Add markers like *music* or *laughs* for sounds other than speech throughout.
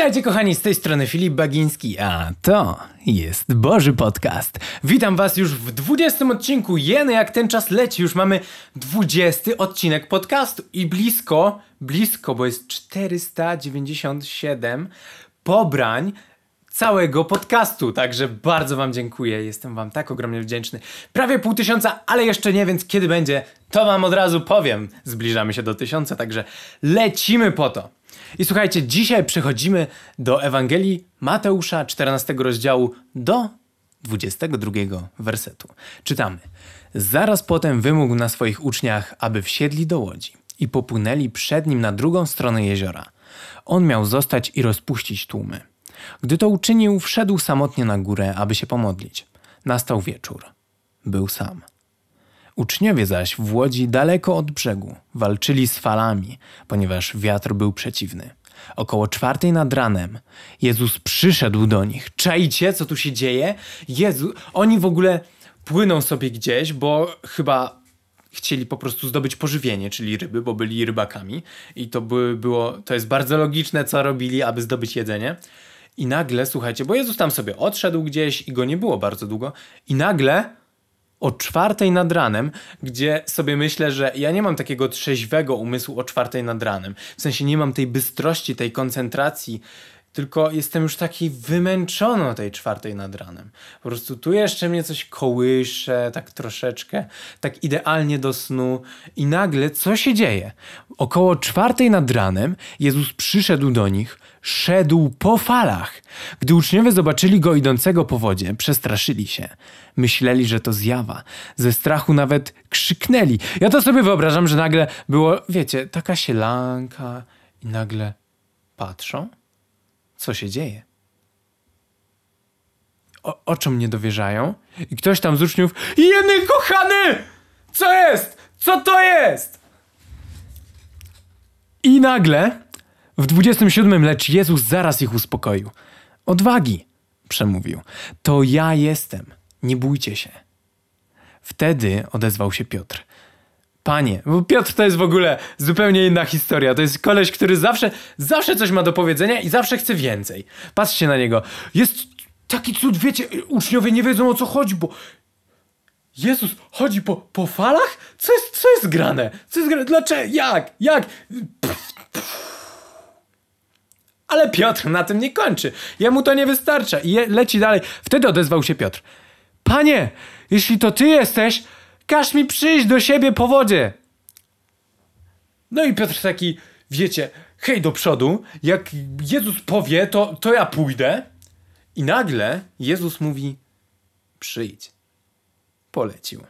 Witajcie kochani, z tej strony Filip Bagiński, a to jest Boży Podcast. Witam was już w 20 odcinku, jeny jak ten czas leci, już mamy 20 odcinek podcastu i blisko, blisko, bo jest 497 pobrań całego podcastu, także bardzo wam dziękuję, jestem wam tak ogromnie wdzięczny. Prawie pół tysiąca, ale jeszcze nie, więc kiedy będzie, to wam od razu powiem. Zbliżamy się do tysiąca, także lecimy po to. I słuchajcie, dzisiaj przechodzimy do Ewangelii Mateusza 14 rozdziału do 22 wersetu. Czytamy. Zaraz potem wymógł na swoich uczniach, aby wsiedli do łodzi i popłynęli przed nim na drugą stronę jeziora. On miał zostać i rozpuścić tłumy. Gdy to uczynił, wszedł samotnie na górę, aby się pomodlić. Nastał wieczór. Był sam. Uczniowie zaś w łodzi daleko od brzegu walczyli z falami, ponieważ wiatr był przeciwny. Około czwartej nad ranem Jezus przyszedł do nich. Czajcie, co tu się dzieje? Jezu, oni w ogóle płyną sobie gdzieś, bo chyba chcieli po prostu zdobyć pożywienie, czyli ryby, bo byli rybakami i to by było, to jest bardzo logiczne, co robili, aby zdobyć jedzenie. I nagle, słuchajcie, bo Jezus tam sobie odszedł gdzieś i go nie było bardzo długo i nagle o czwartej nad ranem, gdzie sobie myślę, że ja nie mam takiego trzeźwego umysłu o czwartej nad ranem. W sensie nie mam tej bystrości, tej koncentracji, tylko jestem już taki wymęczony o tej czwartej nad ranem. Po prostu tu jeszcze mnie coś kołysze, tak troszeczkę, tak idealnie do snu i nagle co się dzieje? Około czwartej nad ranem Jezus przyszedł do nich, szedł po falach. Gdy uczniowie zobaczyli go idącego po wodzie, przestraszyli się. Myśleli, że to zjawa. Ze strachu nawet krzyknęli. Ja to sobie wyobrażam, że nagle było, wiecie, taka sielanka i nagle patrzą co się dzieje. O, oczom nie dowierzają i ktoś tam z uczniów Jeny kochany! Co jest? Co to jest? I nagle w 27 lecz Jezus zaraz ich uspokoił. Odwagi, przemówił. To ja jestem. Nie bójcie się. Wtedy odezwał się Piotr. Panie, bo Piotr to jest w ogóle zupełnie inna historia. To jest koleś, który zawsze, zawsze coś ma do powiedzenia i zawsze chce więcej. Patrzcie na niego. Jest taki cud, wiecie, uczniowie nie wiedzą o co chodzi, bo Jezus chodzi po, po falach? Co jest, co jest grane? Co jest grane? Dlaczego? Jak? Jak? Ale Piotr na tym nie kończy. Jemu to nie wystarcza i leci dalej. Wtedy odezwał się Piotr. Panie, jeśli to ty jesteś, Każ mi przyjść do siebie po wodzie. No i Piotr taki, wiecie, hej do przodu, jak Jezus powie, to, to ja pójdę. I nagle Jezus mówi, przyjdź. Polecił.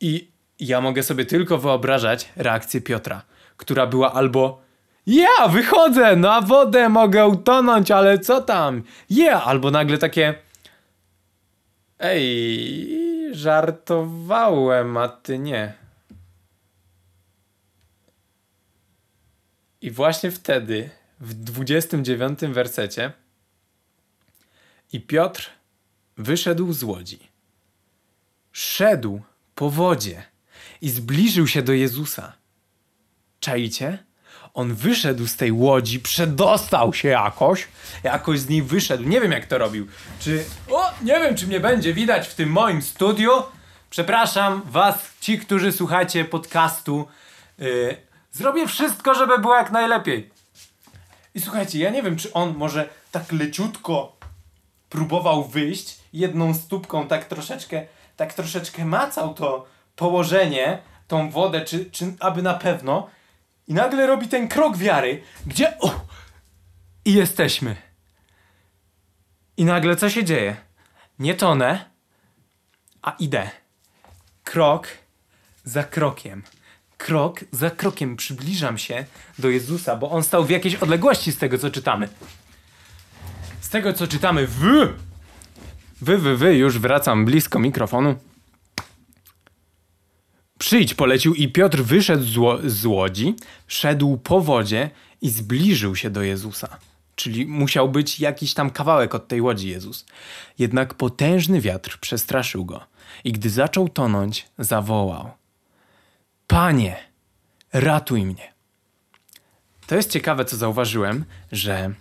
I ja mogę sobie tylko wyobrażać reakcję Piotra, która była albo ja wychodzę na wodę, mogę utonąć, ale co tam? Ja, yeah! albo nagle takie Ej, żartowałem, a ty nie. I właśnie wtedy, w 29 wersecie, i Piotr wyszedł z łodzi. Szedł po wodzie i zbliżył się do Jezusa. Czajcie? On wyszedł z tej łodzi, przedostał się jakoś, jakoś z niej wyszedł. Nie wiem jak to robił. Czy. O, nie wiem, czy mnie będzie widać w tym moim studiu. Przepraszam was, ci, którzy słuchacie podcastu. Yy, zrobię wszystko, żeby było jak najlepiej. I słuchajcie, ja nie wiem, czy on może tak leciutko próbował wyjść jedną stópką, tak troszeczkę, tak troszeczkę macał to położenie, tą wodę, czy, czy aby na pewno i nagle robi ten krok wiary, gdzie. O, I jesteśmy. I nagle co się dzieje? Nie tonę, a idę. Krok za krokiem. Krok za krokiem przybliżam się do Jezusa, bo on stał w jakiejś odległości z tego, co czytamy. Z tego, co czytamy w. Wy, wy, wy, już wracam blisko mikrofonu. Przyjdź, polecił i Piotr wyszedł z, łodzi, szedł po wodzie i zbliżył się do Jezusa. Czyli musiał być jakiś tam kawałek od tej łodzi Jezus. Jednak potężny wiatr przestraszył go i gdy zaczął tonąć, zawołał: Panie, ratuj mnie. To jest ciekawe, co zauważyłem, że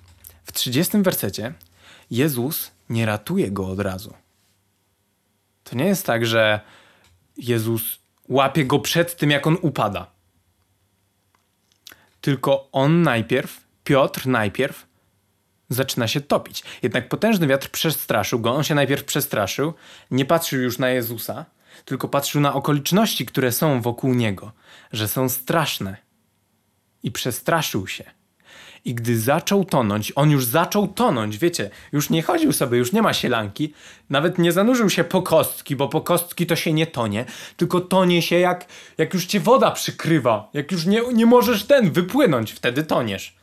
w 30 wersecie Jezus nie ratuje go od razu. To nie jest tak, że Jezus łapie go przed tym, jak on upada. Tylko on najpierw, Piotr najpierw, zaczyna się topić. Jednak potężny wiatr przestraszył go. On się najpierw przestraszył, nie patrzył już na Jezusa, tylko patrzył na okoliczności, które są wokół niego, że są straszne. I przestraszył się. I gdy zaczął tonąć, on już zaczął tonąć, wiecie, już nie chodził sobie, już nie ma sielanki, nawet nie zanurzył się po kostki, bo po kostki to się nie tonie, tylko tonie się jak, jak już cię woda przykrywa, jak już nie, nie możesz ten wypłynąć, wtedy toniesz.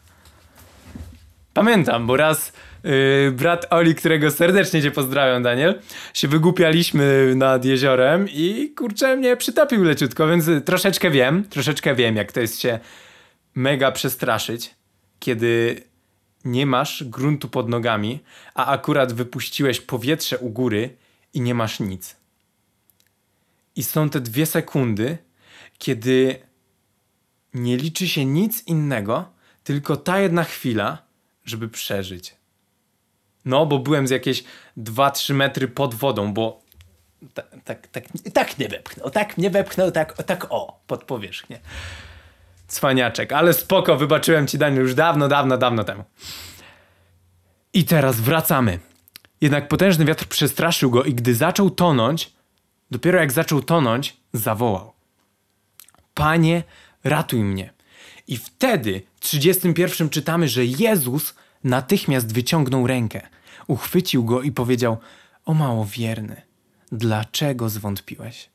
Pamiętam, bo raz yy, brat Oli, którego serdecznie cię pozdrawiam, Daniel, się wygłupialiśmy nad jeziorem i kurczę mnie przytopił leciutko, więc troszeczkę wiem, troszeczkę wiem, jak to jest się mega przestraszyć, kiedy nie masz gruntu pod nogami, a akurat wypuściłeś powietrze u góry i nie masz nic. I są te dwie sekundy, kiedy nie liczy się nic innego, tylko ta jedna chwila, żeby przeżyć. No, bo byłem z jakieś 2-3 metry pod wodą, bo tak, tak, tak, tak mnie wepchnął, tak mnie wepchnął, tak, tak o, pod powierzchnię. Cwaniaczek, ale spoko, wybaczyłem ci Daniel już dawno, dawno, dawno temu. I teraz wracamy. Jednak potężny wiatr przestraszył go i gdy zaczął tonąć, dopiero jak zaczął tonąć, zawołał. Panie, ratuj mnie. I wtedy w 31 czytamy, że Jezus natychmiast wyciągnął rękę, uchwycił go i powiedział: O mało wierny, dlaczego zwątpiłeś?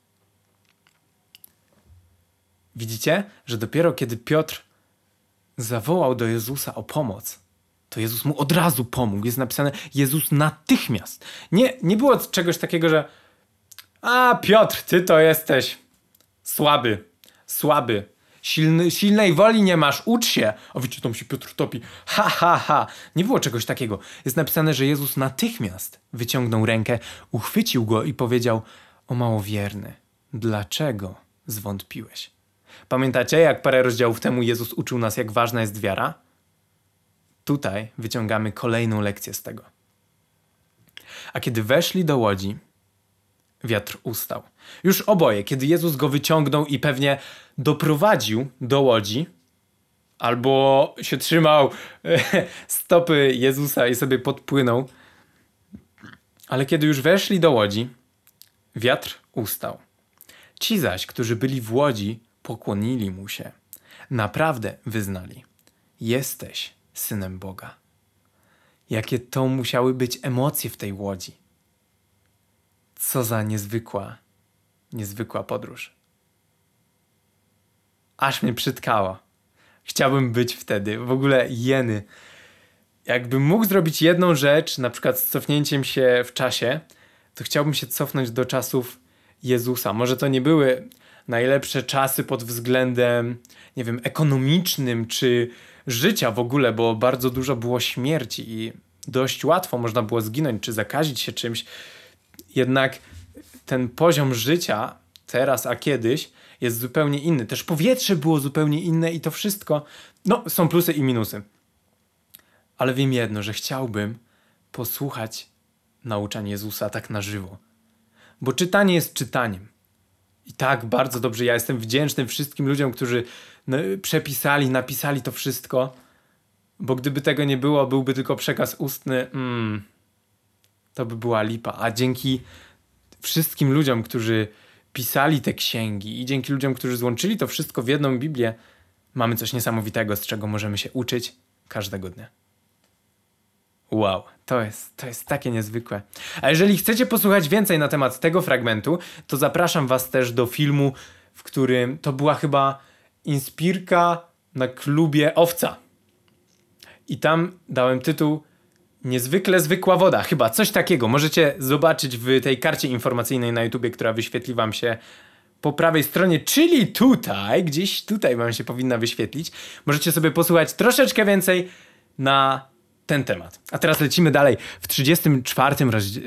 Widzicie, że dopiero kiedy Piotr zawołał do Jezusa o pomoc, to Jezus mu od razu pomógł. Jest napisane Jezus natychmiast. Nie, nie było czegoś takiego, że a Piotr, ty to jesteś słaby, słaby, Silny, silnej woli nie masz, ucz się. O wiecie, tam się Piotr topi. Ha, ha, ha. Nie było czegoś takiego. Jest napisane, że Jezus natychmiast wyciągnął rękę, uchwycił go i powiedział: O małowierny, dlaczego zwątpiłeś? Pamiętacie, jak parę rozdziałów temu Jezus uczył nas, jak ważna jest wiara? Tutaj wyciągamy kolejną lekcję z tego. A kiedy weszli do łodzi, wiatr ustał. Już oboje, kiedy Jezus go wyciągnął i pewnie doprowadził do łodzi, albo się trzymał *laughs* stopy Jezusa i sobie podpłynął, ale kiedy już weszli do łodzi, wiatr ustał. Ci zaś, którzy byli w łodzi, pokłonili mu się. Naprawdę wyznali: Jesteś synem Boga. Jakie to musiały być emocje w tej łodzi. Co za niezwykła, niezwykła podróż. Aż mnie przytkało. Chciałbym być wtedy. W ogóle jeny. Jakbym mógł zrobić jedną rzecz, na przykład z cofnięciem się w czasie, to chciałbym się cofnąć do czasów Jezusa. Może to nie były najlepsze czasy pod względem, nie wiem, ekonomicznym czy życia w ogóle, bo bardzo dużo było śmierci i dość łatwo można było zginąć czy zakazić się czymś. Jednak ten poziom życia teraz, a kiedyś jest zupełnie inny. Też powietrze było zupełnie inne i to wszystko. No, są plusy i minusy. Ale wiem jedno, że chciałbym posłuchać nauczań Jezusa tak na żywo. Bo czytanie jest czytaniem. I tak bardzo dobrze, ja jestem wdzięczny wszystkim ludziom, którzy no, przepisali, napisali to wszystko, bo gdyby tego nie było, byłby tylko przekaz ustny, mm, to by była lipa. A dzięki wszystkim ludziom, którzy pisali te księgi i dzięki ludziom, którzy złączyli to wszystko w jedną Biblię, mamy coś niesamowitego, z czego możemy się uczyć każdego dnia. Wow, to jest, to jest takie niezwykłe. A jeżeli chcecie posłuchać więcej na temat tego fragmentu, to zapraszam Was też do filmu, w którym to była chyba inspirka na klubie Owca. I tam dałem tytuł Niezwykle zwykła woda, chyba coś takiego. Możecie zobaczyć w tej karcie informacyjnej na YouTubie, która wyświetli Wam się po prawej stronie, czyli tutaj, gdzieś tutaj Wam się powinna wyświetlić. Możecie sobie posłuchać troszeczkę więcej na ten temat. A teraz lecimy dalej. W 34, roz... yy,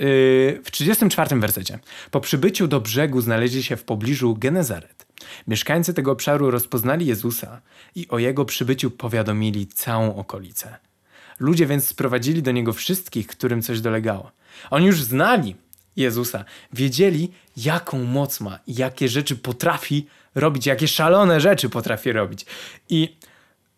w 34 wersecie. Po przybyciu do brzegu znaleźli się w pobliżu Genezaret. Mieszkańcy tego obszaru rozpoznali Jezusa i o jego przybyciu powiadomili całą okolicę. Ludzie więc sprowadzili do niego wszystkich, którym coś dolegało. Oni już znali Jezusa, wiedzieli, jaką moc ma jakie rzeczy potrafi robić, jakie szalone rzeczy potrafi robić. I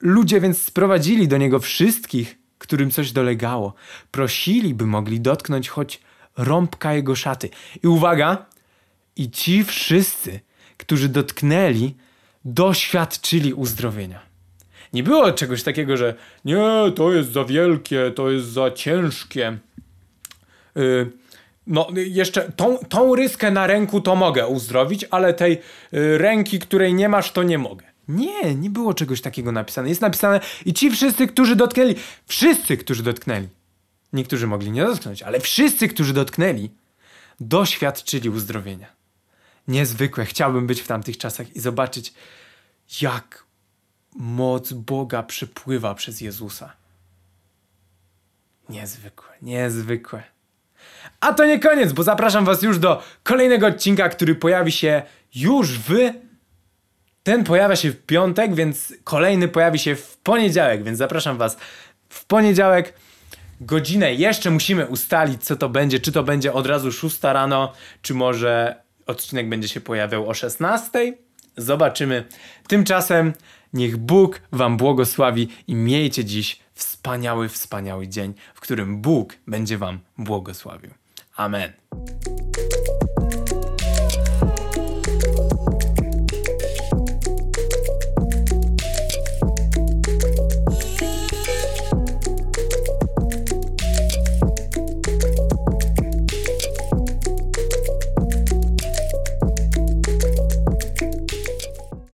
ludzie więc sprowadzili do niego wszystkich, którym coś dolegało. Prosili, by mogli dotknąć choć rąbka jego szaty. I uwaga, i ci wszyscy, którzy dotknęli, doświadczyli uzdrowienia. Nie było czegoś takiego, że nie, to jest za wielkie, to jest za ciężkie. Yy, no, jeszcze tą, tą ryskę na ręku to mogę uzdrowić, ale tej yy, ręki, której nie masz, to nie mogę. Nie, nie było czegoś takiego napisane. Jest napisane i ci wszyscy, którzy dotknęli, wszyscy, którzy dotknęli. Niektórzy mogli nie dotknąć, ale wszyscy, którzy dotknęli, doświadczyli uzdrowienia. Niezwykłe. Chciałbym być w tamtych czasach i zobaczyć, jak moc Boga przepływa przez Jezusa. Niezwykłe, niezwykłe. A to nie koniec, bo zapraszam Was już do kolejnego odcinka, który pojawi się już w. Ten pojawia się w piątek, więc kolejny pojawi się w poniedziałek, więc zapraszam Was w poniedziałek. Godzinę jeszcze musimy ustalić, co to będzie. Czy to będzie od razu 6 rano, czy może odcinek będzie się pojawiał o 16. Zobaczymy. Tymczasem niech Bóg Wam błogosławi i miejcie dziś wspaniały, wspaniały dzień, w którym Bóg będzie Wam błogosławił. Amen.